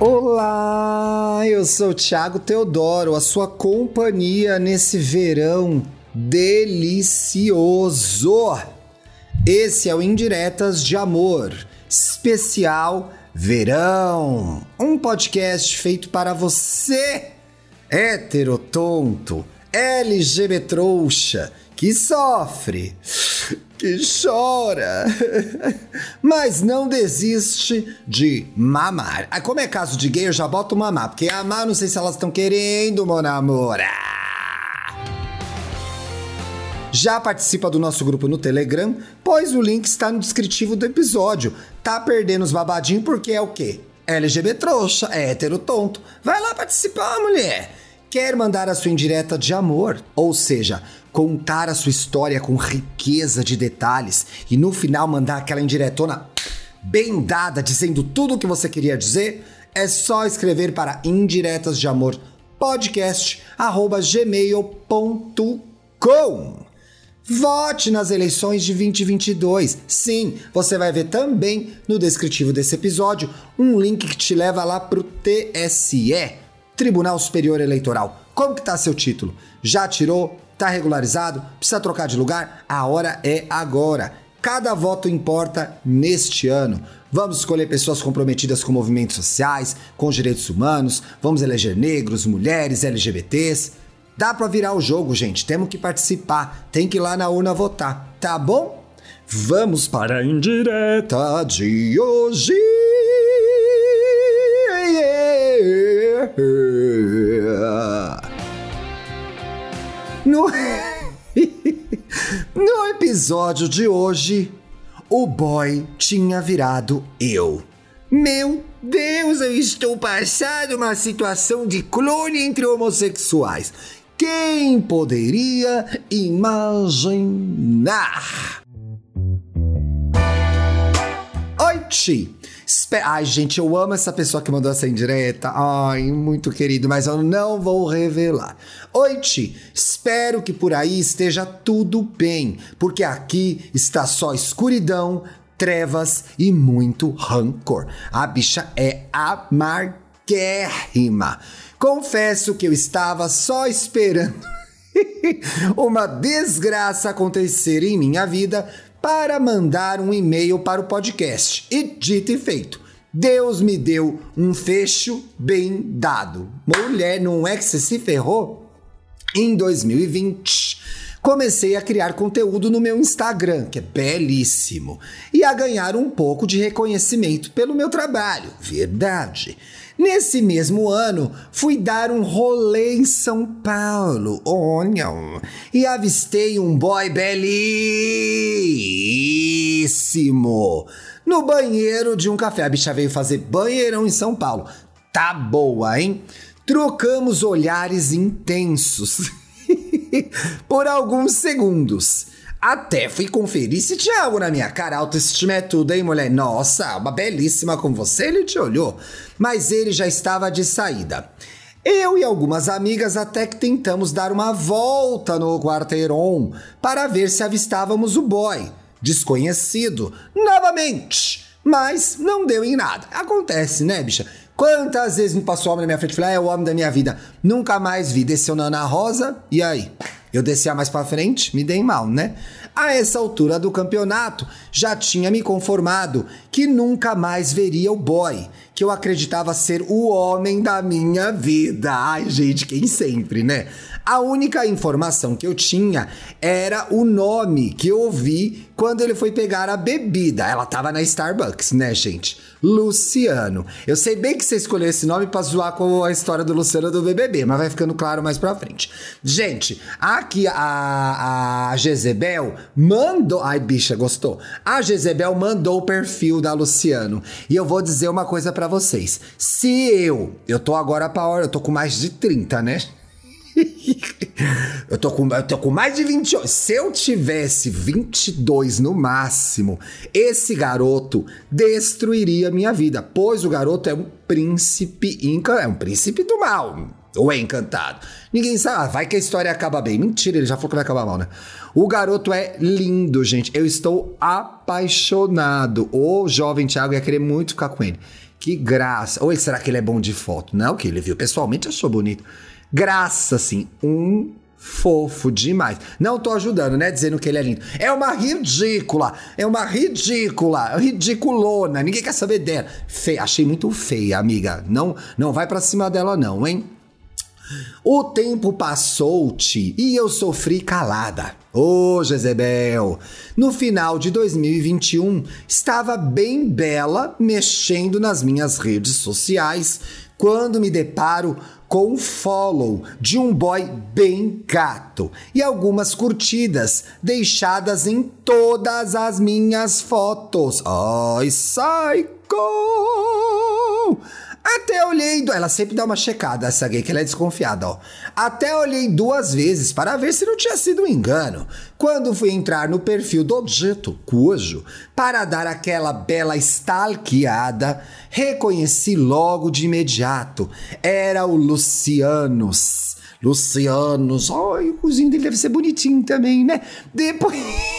Olá, eu sou Thiago Teodoro, a sua companhia nesse verão delicioso. Esse é o Indiretas de Amor, especial Verão, um podcast feito para você, hétero tonto, LGBT trouxa, que sofre, que chora, mas não desiste de mamar. Ah, como é caso de gay, eu já boto mamar, porque amar não sei se elas estão querendo, meu namoro. Já participa do nosso grupo no Telegram, pois o link está no descritivo do episódio. Tá perdendo os babadinhos porque é o quê? LGBT trouxa, é hétero tonto. Vai lá participar, mulher! Quer mandar a sua indireta de amor, ou seja, contar a sua história com riqueza de detalhes e no final mandar aquela indiretona bem dada dizendo tudo o que você queria dizer? É só escrever para indiretas de amor podcast@gmail.com. Vote nas eleições de 2022. Sim, você vai ver também no descritivo desse episódio um link que te leva lá pro TSE, Tribunal Superior Eleitoral. Como que tá seu título? Já tirou? Tá regularizado? Precisa trocar de lugar? A hora é agora. Cada voto importa neste ano. Vamos escolher pessoas comprometidas com movimentos sociais, com direitos humanos, vamos eleger negros, mulheres, LGBTs. Dá para virar o jogo, gente. Temos que participar. Tem que ir lá na urna votar, tá bom? Vamos para a indireta de hoje. No, no episódio de hoje, o boy tinha virado eu. Meu Deus, eu estou passando uma situação de clone entre homossexuais. Quem poderia imaginar? Oi, Ti. Ai, gente, eu amo essa pessoa que mandou essa indireta. Ai, muito querido, mas eu não vou revelar. Oi, Ti. Espero que por aí esteja tudo bem, porque aqui está só escuridão, trevas e muito rancor. A bicha é amarguérrima. Confesso que eu estava só esperando uma desgraça acontecer em minha vida para mandar um e-mail para o podcast. E dito e feito, Deus me deu um fecho bem dado. Mulher, não é que você se ferrou? Em 2020, comecei a criar conteúdo no meu Instagram, que é belíssimo, e a ganhar um pouco de reconhecimento pelo meu trabalho. Verdade. Nesse mesmo ano, fui dar um rolê em São Paulo, olha, e avistei um boy belíssimo no banheiro de um café. A bicha veio fazer banheirão em São Paulo. Tá boa, hein? Trocamos olhares intensos por alguns segundos. Até fui conferir se tinha algo na minha cara. Autoestima é tudo, hein, mulher? Nossa, uma belíssima com você, ele te olhou. Mas ele já estava de saída. Eu e algumas amigas até que tentamos dar uma volta no quarteirão para ver se avistávamos o boy, desconhecido, novamente. Mas não deu em nada. Acontece, né, bicha? Quantas vezes me passou homem na minha frente e falei, ah, é o homem da minha vida. Nunca mais vi. Desceu na Ana Rosa, e aí? Eu descia mais para frente, me dei mal, né? A essa altura do campeonato, já tinha me conformado que nunca mais veria o boy, que eu acreditava ser o homem da minha vida. Ai, gente, quem sempre, né? A única informação que eu tinha era o nome que eu ouvi quando ele foi pegar a bebida. Ela tava na Starbucks, né, gente? Luciano. Eu sei bem que você escolheu esse nome pra zoar com a história do Luciano do BBB, mas vai ficando claro mais pra frente. Gente, aqui a, a Jezebel mandou. Ai, bicha, gostou? A Jezebel mandou o perfil da Luciano. E eu vou dizer uma coisa para vocês. Se eu. Eu tô agora pra hora, eu tô com mais de 30, né? eu, tô com, eu tô com mais de 20 Se eu tivesse 22 no máximo, esse garoto destruiria minha vida. Pois o garoto é um príncipe inca, é um príncipe do mal. Ou é encantado. Ninguém sabe. Ah, vai que a história acaba bem. Mentira, ele já falou que vai acabar mal, né? O garoto é lindo, gente. Eu estou apaixonado. O jovem Thiago ia querer muito ficar com ele. Que graça. Ou será que ele é bom de foto? Não, que ele viu pessoalmente achou bonito. Graça, assim, um fofo demais. Não tô ajudando, né? Dizendo que ele é lindo. É uma ridícula. É uma ridícula. Ridiculona. Ninguém quer saber dela. Feia. Achei muito feia, amiga. Não, não vai pra cima dela, não, hein? O tempo passou-te e eu sofri calada. Ô oh, Jezebel! No final de 2021, estava bem bela mexendo nas minhas redes sociais quando me deparo com follow de um boy bem gato e algumas curtidas deixadas em todas as minhas fotos. Ai, psycho! Até olhei, ela sempre dá uma checada, essa gay, que ela é desconfiada, ó. Até olhei duas vezes para ver se não tinha sido um engano. Quando fui entrar no perfil do objeto cujo, para dar aquela bela stalkeada, reconheci logo de imediato. Era o Lucianos. Lucianos, ai, o cozinho dele deve ser bonitinho também, né? Depois.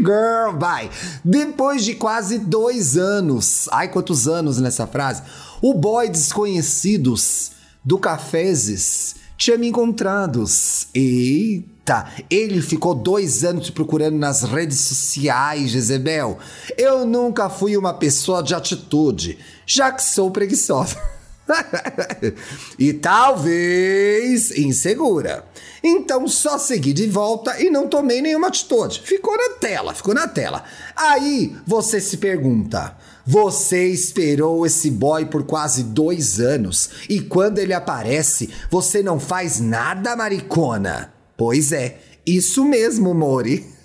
Girl, vai. Depois de quase dois anos, ai quantos anos nessa frase, o boy desconhecidos do Cafezes tinha me encontrados. Eita, ele ficou dois anos procurando nas redes sociais, Jezebel. Eu nunca fui uma pessoa de atitude, já que sou preguiçosa. e talvez insegura. Então só segui de volta e não tomei nenhuma atitude. Ficou na tela, ficou na tela. Aí você se pergunta: você esperou esse boy por quase dois anos e quando ele aparece, você não faz nada, maricona? Pois é, isso mesmo, Mori.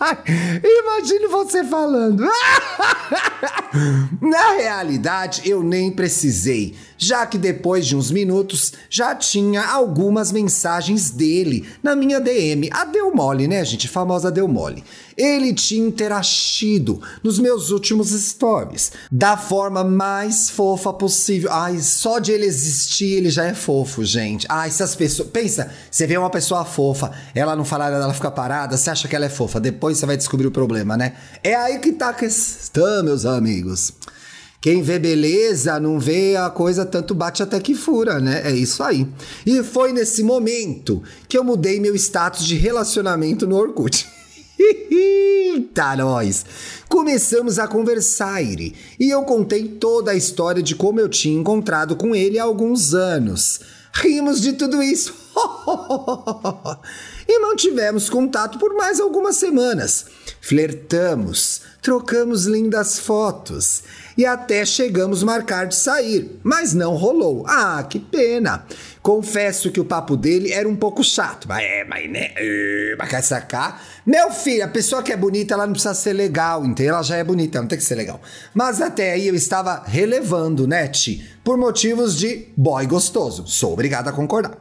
Imagine você falando. Na realidade, eu nem precisei, já que depois de uns minutos já tinha algumas mensagens dele na minha DM. A deu mole, né, gente? A famosa deu mole ele tinha interagido nos meus últimos stories da forma mais fofa possível. Ai, só de ele existir, ele já é fofo, gente. Ai, se as pessoas. Pensa, você vê uma pessoa fofa, ela não fala ela fica parada, você acha que ela é fofa. Depois você vai descobrir o problema, né? É aí que tá a questão, meus amigos. Quem vê beleza não vê a coisa tanto bate até que fura, né? É isso aí. E foi nesse momento que eu mudei meu status de relacionamento no Orkut. Eita, nós! Começamos a conversar, e eu contei toda a história de como eu tinha encontrado com ele há alguns anos. Rimos de tudo isso. E mantivemos contato por mais algumas semanas. Flertamos, trocamos lindas fotos e até chegamos a marcar de sair, mas não rolou. Ah, que pena. Confesso que o papo dele era um pouco chato, mas é, mas né? Mas quer sacar? Meu filho, a pessoa que é bonita, ela não precisa ser legal, entendeu? Ela já é bonita, não tem que ser legal. Mas até aí eu estava relevando, né, Ti? Por motivos de boy gostoso. Sou obrigado a concordar.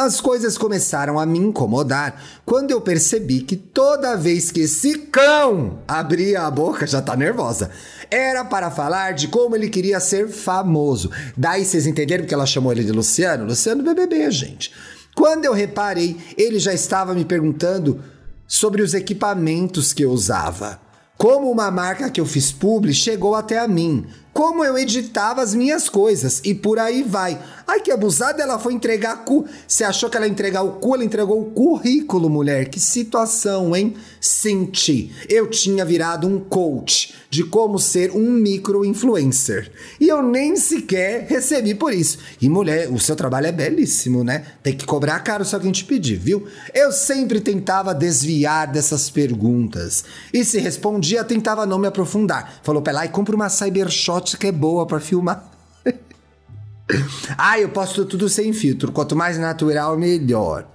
As coisas começaram a me incomodar quando eu percebi que toda vez que esse cão abria a boca, já tá nervosa, era para falar de como ele queria ser famoso. Daí vocês entenderam porque ela chamou ele de Luciano? Luciano BBB, gente. Quando eu reparei, ele já estava me perguntando sobre os equipamentos que eu usava. Como uma marca que eu fiz publi chegou até a mim como eu editava as minhas coisas e por aí vai. Ai, que abusada, ela foi entregar cu. Você achou que ela ia entregar o cu? Ela entregou o currículo, mulher. Que situação, hein? Senti. Eu tinha virado um coach de como ser um micro-influencer. E eu nem sequer recebi por isso. E mulher, o seu trabalho é belíssimo, né? Tem que cobrar caro se alguém te pedir, viu? Eu sempre tentava desviar dessas perguntas. E se respondia, tentava não me aprofundar. Falou pra lá e compra uma Cybershot que é boa para filmar. ah, eu posto tudo sem filtro. Quanto mais natural, melhor.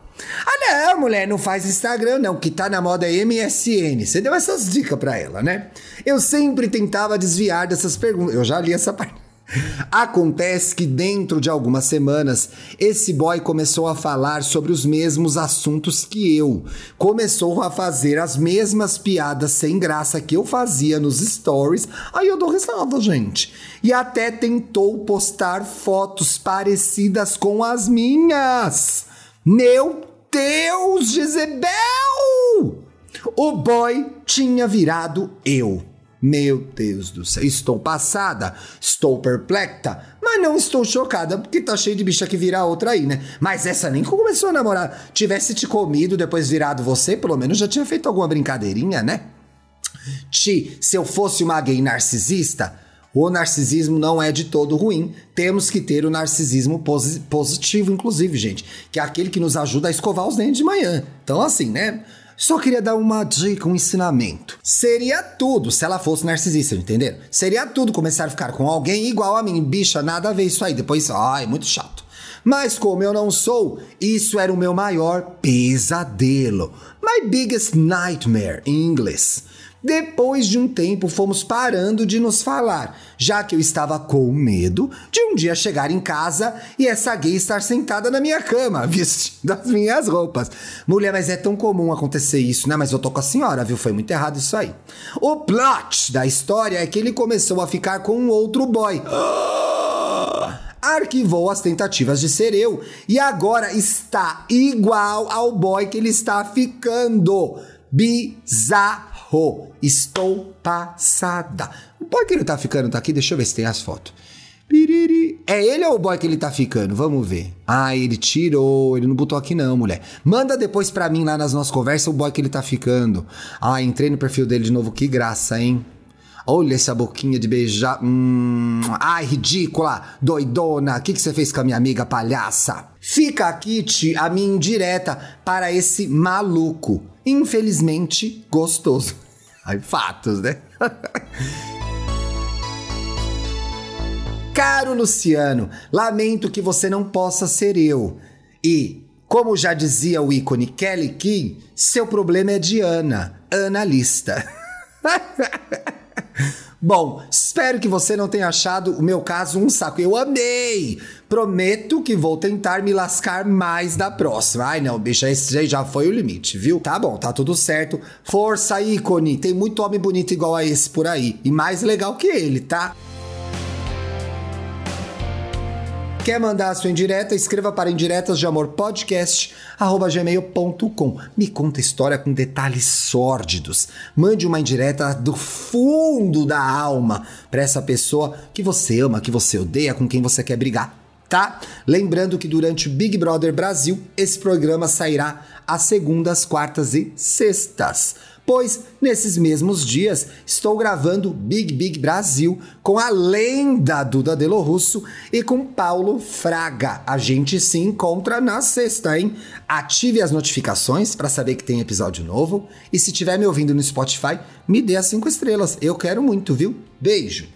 Ah, não, mulher, não faz Instagram, não. que tá na moda MSN. Você deu essas dicas pra ela, né? Eu sempre tentava desviar dessas perguntas. Eu já li essa parte. Acontece que dentro de algumas semanas, esse boy começou a falar sobre os mesmos assuntos que eu. Começou a fazer as mesmas piadas sem graça que eu fazia nos stories. Aí eu dou risada, gente. E até tentou postar fotos parecidas com as minhas. Meu Deus, Jezebel! O boy tinha virado eu. Meu Deus do céu, estou passada, estou perplexa, mas não estou chocada porque tá cheio de bicha que vira outra aí, né? Mas essa nem começou a namorar. Tivesse te comido, depois virado você, pelo menos já tinha feito alguma brincadeirinha, né? Ti, se eu fosse uma gay narcisista, o narcisismo não é de todo ruim. Temos que ter o narcisismo posi positivo, inclusive, gente, que é aquele que nos ajuda a escovar os dentes de manhã. Então, assim, né? Só queria dar uma dica, um ensinamento. Seria tudo se ela fosse narcisista, entendeu? Seria tudo começar a ficar com alguém igual a mim. Bicha, nada a ver isso aí. Depois, ai, muito chato. Mas como eu não sou, isso era o meu maior pesadelo. My biggest nightmare em inglês. Depois de um tempo, fomos parando de nos falar, já que eu estava com medo de um dia chegar em casa e essa gay estar sentada na minha cama, vestindo as minhas roupas. Mulher, mas é tão comum acontecer isso, né? Mas eu tô com a senhora, viu? Foi muito errado isso aí. O plot da história é que ele começou a ficar com um outro boy. arquivou as tentativas de ser eu e agora está igual ao boy que ele está ficando. Bizarro. Estou passada. O boy que ele tá ficando tá aqui, deixa eu ver se tem as fotos. É ele ou o boy que ele tá ficando? Vamos ver. Ah, ele tirou, ele não botou aqui não, mulher. Manda depois pra mim lá nas nossas conversas o boy que ele tá ficando. Ah, entrei no perfil dele de novo, que graça, hein? Olha essa boquinha de beijar. Hum, ai, ridícula, doidona. O que, que você fez com a minha amiga palhaça? Fica aqui, Ti, a minha indireta para esse maluco. Infelizmente, gostoso. Ai, fatos, né? Caro Luciano, lamento que você não possa ser eu. E, como já dizia o ícone Kelly Key, seu problema é de Ana, analista. Bom, espero que você não tenha achado o meu caso um saco. Eu amei! Prometo que vou tentar me lascar mais da próxima. Ai, não, bicha, esse já foi o limite, viu? Tá bom, tá tudo certo. Força, ícone. Tem muito homem bonito igual a esse por aí. E mais legal que ele, tá? Quer mandar a sua indireta? Escreva para indiretas de amor podcast gmail.com. Me conta história com detalhes sórdidos. Mande uma indireta do fundo da alma para essa pessoa que você ama, que você odeia, com quem você quer brigar. Tá? Lembrando que durante Big Brother Brasil, esse programa sairá às segundas, quartas e sextas pois nesses mesmos dias estou gravando Big Big Brasil com a lenda Duda Delo Russo e com Paulo Fraga. A gente se encontra na sexta, hein? Ative as notificações para saber que tem episódio novo e se estiver me ouvindo no Spotify, me dê as cinco estrelas. Eu quero muito, viu? Beijo!